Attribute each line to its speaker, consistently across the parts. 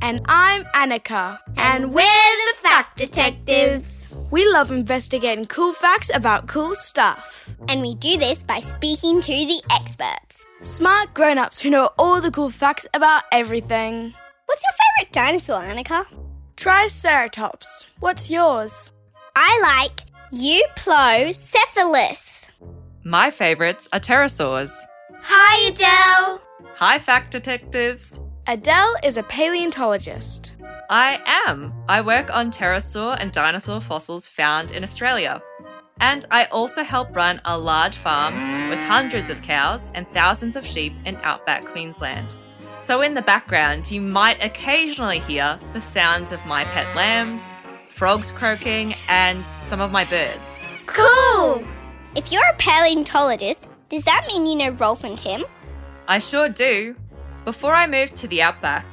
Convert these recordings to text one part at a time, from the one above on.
Speaker 1: And I'm Anika.
Speaker 2: And we're the Fact Detectives.
Speaker 1: We love investigating cool facts about cool stuff.
Speaker 2: And we do this by speaking to the experts.
Speaker 1: Smart grown ups who know all the cool facts about everything.
Speaker 2: What's your favourite dinosaur, Anika?
Speaker 1: Triceratops. What's yours?
Speaker 2: I like Euoplocephalus.
Speaker 3: My favourites are pterosaurs.
Speaker 2: Hi, Adele.
Speaker 3: Hi, fact detectives.
Speaker 1: Adele is a paleontologist.
Speaker 3: I am. I work on pterosaur and dinosaur fossils found in Australia. And I also help run a large farm with hundreds of cows and thousands of sheep in outback Queensland. So, in the background, you might occasionally hear the sounds of my pet lambs, frogs croaking, and some of my birds.
Speaker 2: Cool! If you're a paleontologist, does that mean you know Rolf and Tim?
Speaker 3: I sure do. Before I moved to the outback,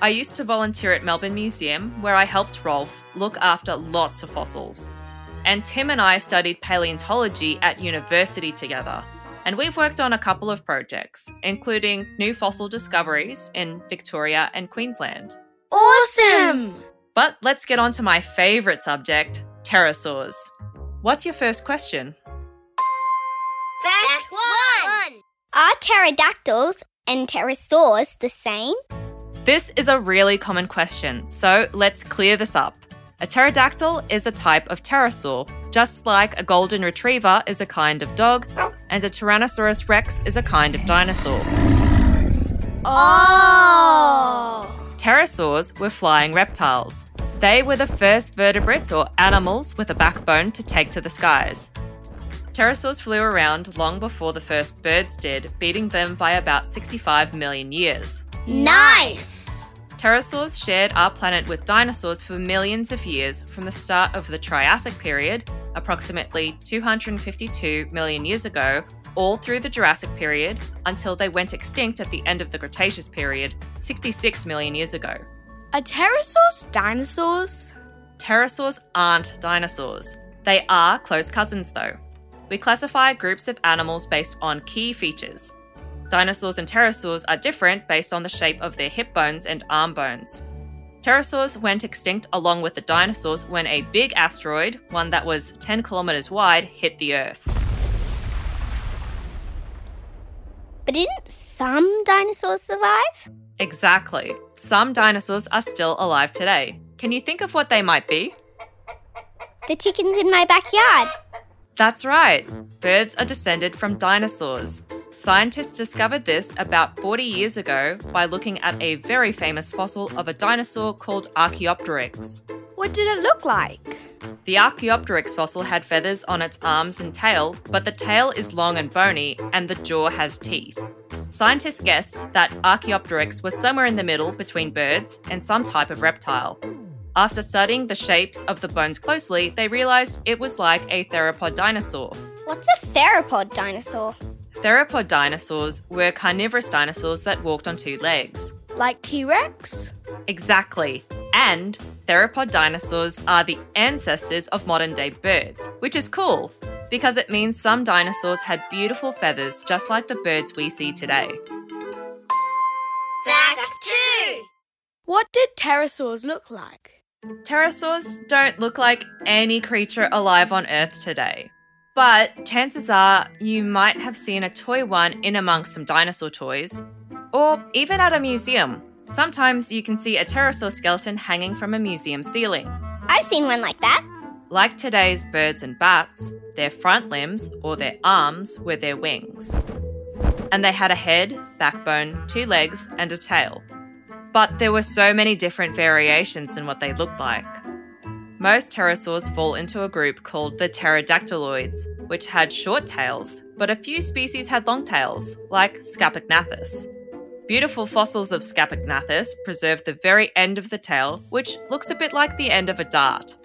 Speaker 3: I used to volunteer at Melbourne Museum where I helped Rolf look after lots of fossils. And Tim and I studied paleontology at university together. And we've worked on a couple of projects, including new fossil discoveries in Victoria and Queensland.
Speaker 1: Awesome!
Speaker 3: But let's get on to my favourite subject pterosaurs. What's your first question?
Speaker 2: Fact one. Are pterodactyls and pterosaurs the same?
Speaker 3: This is a really common question, so let's clear this up. A pterodactyl is a type of pterosaur, just like a golden retriever is a kind of dog, and a Tyrannosaurus rex is a kind of dinosaur.
Speaker 2: Oh!
Speaker 3: Pterosaurs were flying reptiles. They were the first vertebrates or animals with a backbone to take to the skies. Pterosaurs flew around long before the first birds did, beating them by about 65 million years.
Speaker 2: Nice!
Speaker 3: Pterosaurs shared our planet with dinosaurs for millions of years from the start of the Triassic period, approximately 252 million years ago, all through the Jurassic period until they went extinct at the end of the Cretaceous period, 66 million years ago.
Speaker 1: Are pterosaurs dinosaurs?
Speaker 3: Pterosaurs aren't dinosaurs. They are close cousins, though. We classify groups of animals based on key features. Dinosaurs and pterosaurs are different based on the shape of their hip bones and arm bones. Pterosaurs went extinct along with the dinosaurs when a big asteroid, one that was 10 kilometers wide, hit the Earth.
Speaker 2: But didn't some dinosaurs survive?
Speaker 3: Exactly. Some dinosaurs are still alive today. Can you think of what they might be?
Speaker 2: The chickens in my backyard.
Speaker 3: That's right. Birds are descended from dinosaurs. Scientists discovered this about 40 years ago by looking at a very famous fossil of a dinosaur called Archaeopteryx.
Speaker 1: What did it look like?
Speaker 3: The Archaeopteryx fossil had feathers on its arms and tail, but the tail is long and bony and the jaw has teeth. Scientists guessed that Archaeopteryx was somewhere in the middle between birds and some type of reptile. After studying the shapes of the bones closely, they realized it was like a theropod dinosaur.
Speaker 2: What's a theropod dinosaur?
Speaker 3: Theropod dinosaurs were carnivorous dinosaurs that walked on two legs.
Speaker 1: Like T Rex?
Speaker 3: Exactly. And theropod dinosaurs are the ancestors of modern day birds, which is cool because it means some dinosaurs had beautiful feathers just like the birds we see today.
Speaker 2: Fact two.
Speaker 1: What did pterosaurs look like?
Speaker 3: Pterosaurs don't look like any creature alive on Earth today. But chances are you might have seen a toy one in amongst some dinosaur toys, or even at a museum. Sometimes you can see a pterosaur skeleton hanging from a museum ceiling.
Speaker 2: I've seen one like that.
Speaker 3: Like today's birds and bats, their front limbs, or their arms, were their wings. And they had a head, backbone, two legs, and a tail. But there were so many different variations in what they looked like. Most pterosaurs fall into a group called the pterodactyloids, which had short tails, but a few species had long tails, like Scaphognathus. Beautiful fossils of Scaphognathus preserve the very end of the tail, which looks a bit like the end of a dart.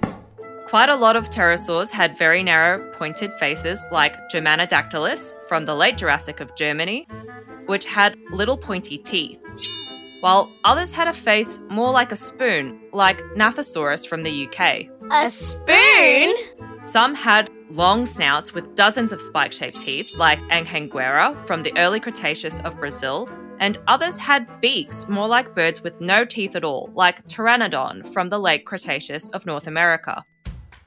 Speaker 3: Quite a lot of pterosaurs had very narrow, pointed faces, like Germanodactylus from the late Jurassic of Germany, which had little pointy teeth while others had a face more like a spoon, like Gnathosaurus from the UK.
Speaker 2: A spoon?
Speaker 3: Some had long snouts with dozens of spike shaped teeth, like Anhanguera from the early Cretaceous of Brazil, and others had beaks more like birds with no teeth at all, like Pteranodon from the late Cretaceous of North America.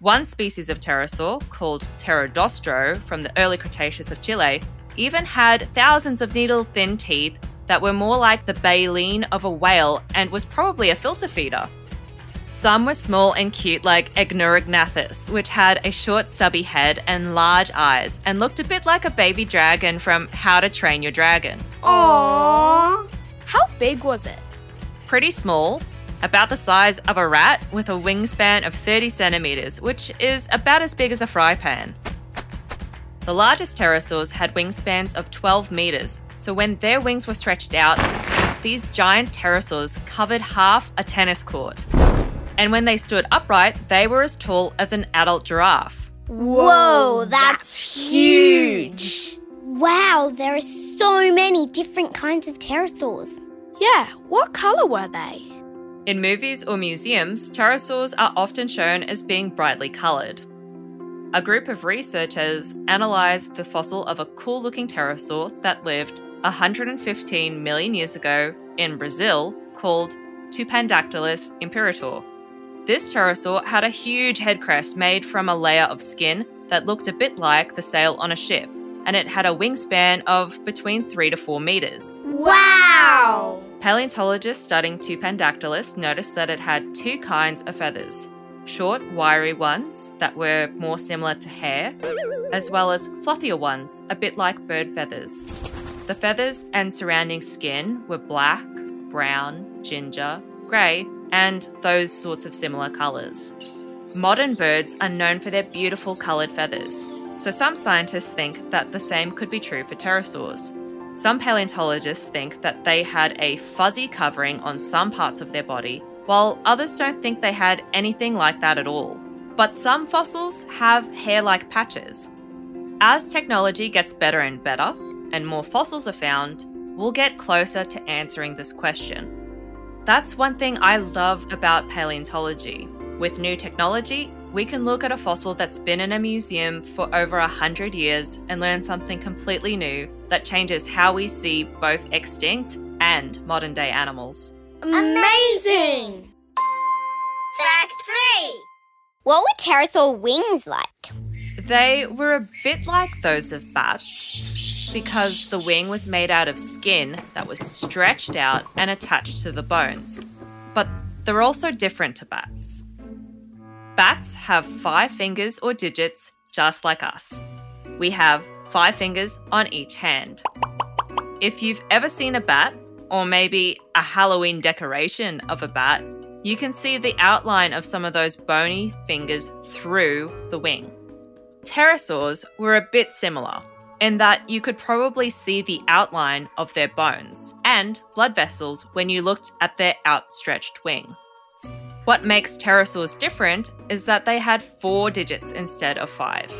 Speaker 3: One species of pterosaur, called Pterodaustro from the early Cretaceous of Chile, even had thousands of needle thin teeth that were more like the baleen of a whale and was probably a filter feeder. Some were small and cute, like Anurognathus, which had a short, stubby head and large eyes, and looked a bit like a baby dragon from How to Train Your Dragon.
Speaker 2: Aww.
Speaker 1: How big was it?
Speaker 3: Pretty small, about the size of a rat, with a wingspan of 30 centimeters, which is about as big as a fry pan. The largest pterosaurs had wingspans of 12 meters, so when their wings were stretched out, these giant pterosaurs covered half a tennis court. And when they stood upright, they were as tall as an adult giraffe.
Speaker 2: Whoa, that's huge. Wow, there are so many different kinds of pterosaurs.
Speaker 1: Yeah, what colour were they?
Speaker 3: In movies or museums, pterosaurs are often shown as being brightly coloured. A group of researchers analysed the fossil of a cool looking pterosaur that lived 115 million years ago in Brazil called Tupandactylus imperator. This pterosaur had a huge head crest made from a layer of skin that looked a bit like the sail on a ship, and it had a wingspan of between 3 to 4 meters.
Speaker 2: Wow!
Speaker 3: Paleontologists studying Tupandactylus noticed that it had two kinds of feathers short, wiry ones that were more similar to hair, as well as fluffier ones, a bit like bird feathers. The feathers and surrounding skin were black, brown, ginger, grey, and those sorts of similar colours. Modern birds are known for their beautiful coloured feathers, so some scientists think that the same could be true for pterosaurs. Some paleontologists think that they had a fuzzy covering on some parts of their body, while others don't think they had anything like that at all. But some fossils have hair like patches. As technology gets better and better, and more fossils are found, we'll get closer to answering this question. That's one thing I love about paleontology. With new technology, we can look at a fossil that's been in a museum for over a hundred years and learn something completely new that changes how we see both extinct and modern day animals.
Speaker 2: Amazing! Fact 3 What were pterosaur wings like?
Speaker 3: They were a bit like those of bats because the wing was made out of skin that was stretched out and attached to the bones. But they're also different to bats. Bats have five fingers or digits just like us. We have five fingers on each hand. If you've ever seen a bat, or maybe a Halloween decoration of a bat, you can see the outline of some of those bony fingers through the wing. Pterosaurs were a bit similar in that you could probably see the outline of their bones and blood vessels when you looked at their outstretched wing. What makes pterosaurs different is that they had four digits instead of five.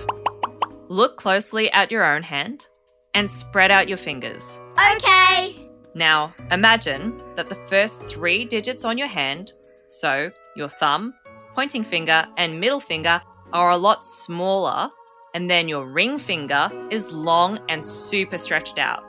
Speaker 3: Look closely at your own hand and spread out your fingers.
Speaker 2: Okay.
Speaker 3: Now, imagine that the first three digits on your hand, so your thumb, pointing finger, and middle finger, are a lot smaller and then your ring finger is long and super stretched out.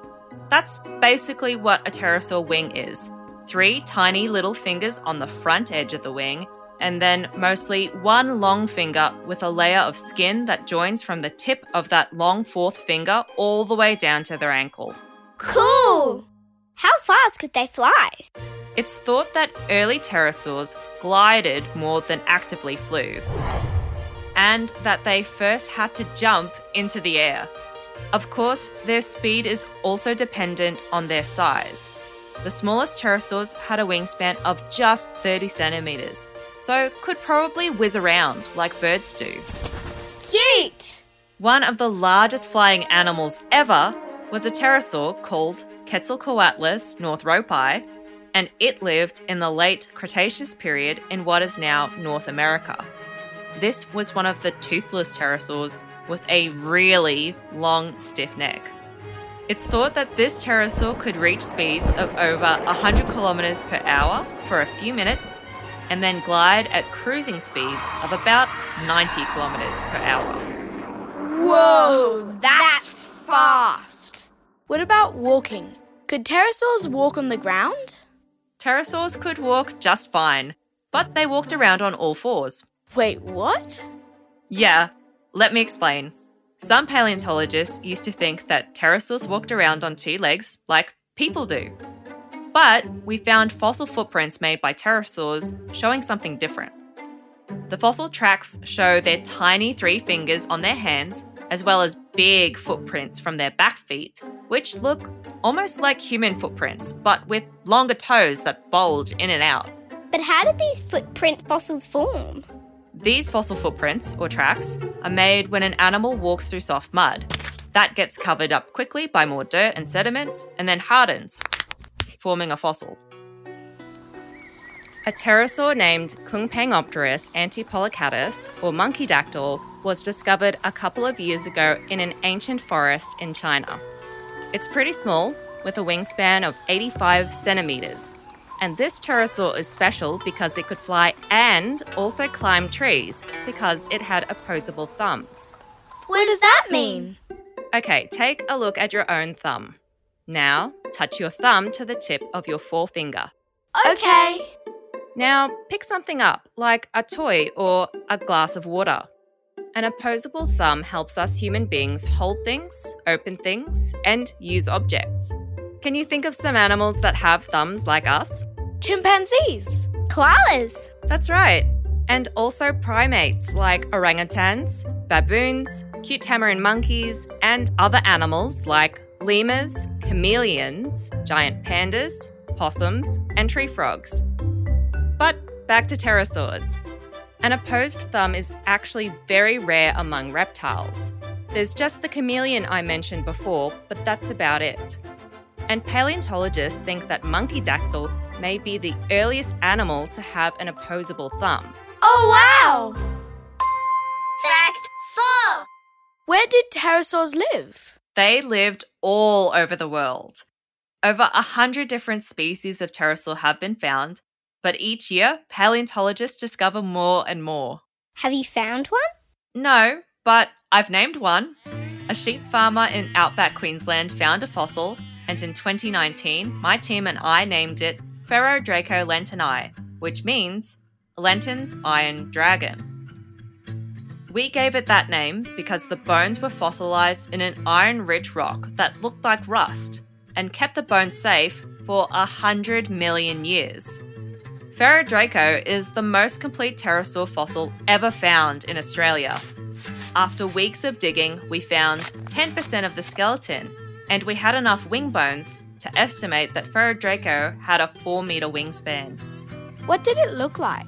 Speaker 3: That's basically what a pterosaur wing is three tiny little fingers on the front edge of the wing, and then mostly one long finger with a layer of skin that joins from the tip of that long fourth finger all the way down to their ankle.
Speaker 2: Cool! How fast could they fly?
Speaker 3: It's thought that early pterosaurs glided more than actively flew and that they first had to jump into the air. Of course, their speed is also dependent on their size. The smallest pterosaurs had a wingspan of just 30 centimeters, so could probably whiz around like birds do.
Speaker 2: Cute!
Speaker 3: One of the largest flying animals ever was a pterosaur called Quetzalcoatlus northropi, and it lived in the late Cretaceous period in what is now North America. This was one of the toothless pterosaurs with a really long, stiff neck. It's thought that this pterosaur could reach speeds of over 100 kilometers per hour for a few minutes and then glide at cruising speeds of about 90 kilometers per hour.
Speaker 1: Whoa, that's, fast. What about walking? Could pterosaurs walk on the ground?
Speaker 3: Pterosaurs could walk just fine, but they walked around on all fours.
Speaker 1: Wait, what?
Speaker 3: Yeah, let me explain. Some paleontologists used to think that pterosaurs walked around on two legs like people do. But we found fossil footprints made by pterosaurs showing something different. The fossil tracks show their tiny three fingers on their hands, as well as big footprints from their back feet, which look almost like human footprints, but with longer toes that bulge in and out.
Speaker 2: But how did these footprint fossils form?
Speaker 3: These fossil footprints, or tracks, are made when an animal walks through soft mud. That gets covered up quickly by more dirt and sediment and then hardens, forming a fossil. A pterosaur named Kunpengopterus antipollicatus, or monkey dactyl, was discovered a couple of years ago in an ancient forest in China. It's pretty small, with a wingspan of 85 centimeters. And this pterosaur is special because it could fly and also climb trees because it had opposable thumbs.
Speaker 2: What does that mean?
Speaker 3: Okay, take a look at your own thumb. Now, touch your thumb to the tip of your forefinger.
Speaker 1: Okay.
Speaker 3: Now, pick something up, like a toy or a glass of water. An opposable thumb helps us human beings hold things, open things, and use objects. Can you think of some animals that have thumbs like us?
Speaker 1: Chimpanzees.
Speaker 2: Koalas.
Speaker 3: That's right. And also primates like orangutans, baboons, cute tamarin monkeys, and other animals like lemurs, chameleons, giant pandas, possums, and tree frogs. But back to pterosaurs. An opposed thumb is actually very rare among reptiles. There's just the chameleon I mentioned before, but that's about it. And paleontologists think that monkey dactyl may be the earliest animal to have an opposable thumb.
Speaker 1: Oh, wow!
Speaker 2: Fact 4.
Speaker 1: Where did pterosaurs live?
Speaker 3: They lived all over the world. Over a hundred different species of pterosaur have been found, but each year paleontologists discover more and more.
Speaker 2: Have you found one?
Speaker 3: No, but I've named one. A sheep farmer in outback Queensland found a fossil, and in 2019, my team and I named it Ferrodraco lentoni, which means Lenton's Iron Dragon. We gave it that name because the bones were fossilized in an iron rich rock that looked like rust and kept the bones safe for a hundred million years. Ferrodraco is the most complete pterosaur fossil ever found in Australia. After weeks of digging, we found 10% of the skeleton, and we had enough wing bones to estimate that Ferrodraco had a 4 meter wingspan.
Speaker 1: What did it look like?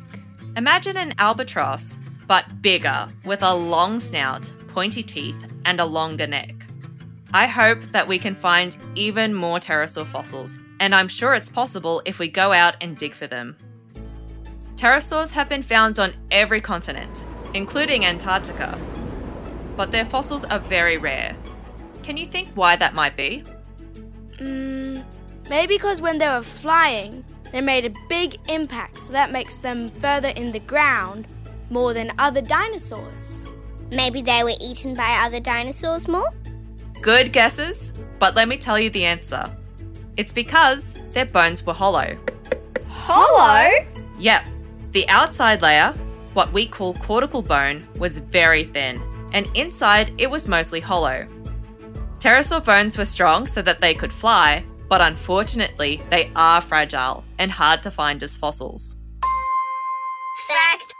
Speaker 3: Imagine an albatross, but bigger, with a long snout, pointy teeth, and a longer neck. I hope that we can find even more pterosaur fossils, and I'm sure it's possible if we go out and dig for them. Pterosaurs have been found on every continent, including Antarctica, but their fossils are very rare. Can you think why that might be?
Speaker 1: Mm, maybe because when they were flying, they made a big impact, so that makes them further in the ground more than other dinosaurs.
Speaker 2: Maybe they were eaten by other dinosaurs more?
Speaker 3: Good guesses, but let me tell you the answer. It's because their bones were hollow.
Speaker 2: Hollow?
Speaker 3: Yep, the outside layer, what we call cortical bone, was very thin, and inside it was mostly hollow. Pterosaur bones were strong so that they could fly, but unfortunately, they are fragile and hard to find as fossils.
Speaker 2: Fact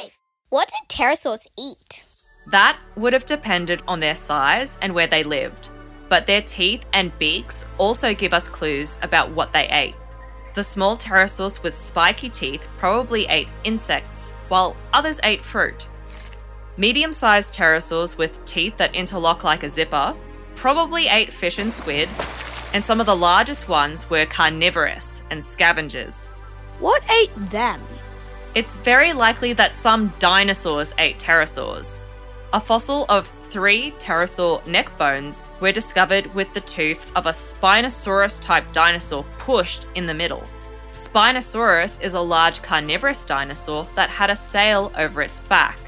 Speaker 2: 5. What did pterosaurs eat?
Speaker 3: That would have depended on their size and where they lived, but their teeth and beaks also give us clues about what they ate. The small pterosaurs with spiky teeth probably ate insects, while others ate fruit. Medium sized pterosaurs with teeth that interlock like a zipper probably ate fish and squid, and some of the largest ones were carnivorous and scavengers.
Speaker 1: What ate them?
Speaker 3: It's very likely that some dinosaurs ate pterosaurs. A fossil of three pterosaur neck bones were discovered with the tooth of a Spinosaurus type dinosaur pushed in the middle. Spinosaurus is a large carnivorous dinosaur that had a sail over its back.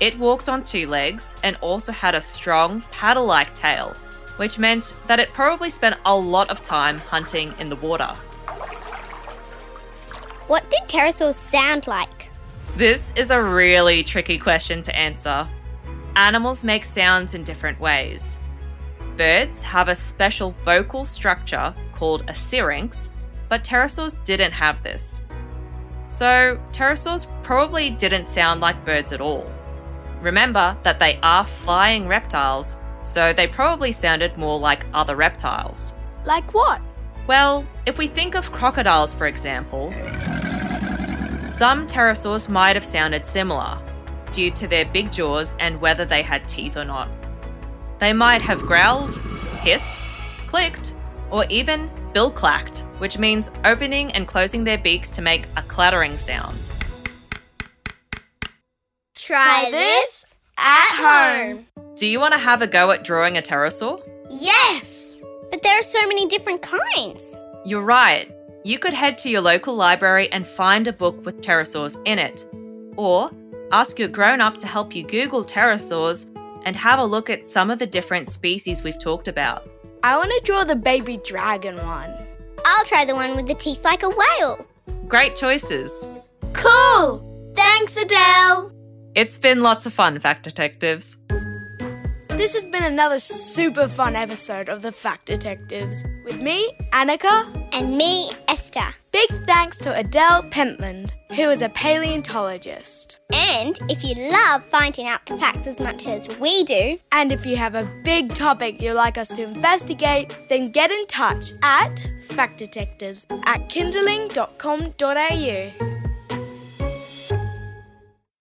Speaker 3: It walked on two legs and also had a strong paddle like tail, which meant that it probably spent a lot of time hunting in the water.
Speaker 2: What did pterosaurs sound like?
Speaker 3: This is a really tricky question to answer. Animals make sounds in different ways. Birds have a special vocal structure called a syrinx, but pterosaurs didn't have this. So, pterosaurs probably didn't sound like birds at all. Remember that they are flying reptiles, so they probably sounded more like other reptiles.
Speaker 1: Like what?
Speaker 3: Well, if we think of crocodiles, for example, some pterosaurs might have sounded similar due to their big jaws and whether they had teeth or not. They might have growled, hissed, clicked, or even bill clacked, which means opening and closing their beaks to make a clattering sound.
Speaker 2: Try this at home.
Speaker 3: Do you want to have a go at drawing a pterosaur?
Speaker 2: Yes! But there are so many different kinds.
Speaker 3: You're right. You could head to your local library and find a book with pterosaurs in it. Or ask your grown up to help you Google pterosaurs and have a look at some of the different species we've talked about.
Speaker 1: I want to draw the baby dragon one.
Speaker 2: I'll try the one with the teeth like a whale.
Speaker 3: Great choices.
Speaker 2: Cool! Thanks, Adele!
Speaker 3: It's been lots of fun, Fact Detectives.
Speaker 1: This has been another super fun episode of the Fact Detectives with me, Anika,
Speaker 2: And me, Esther.
Speaker 1: Big thanks to Adele Pentland, who is a paleontologist.
Speaker 2: And if you love finding out the facts as much as we do,
Speaker 1: And if you have a big topic you'd like us to investigate, then get in touch at factdetectives at kinderling.com.au.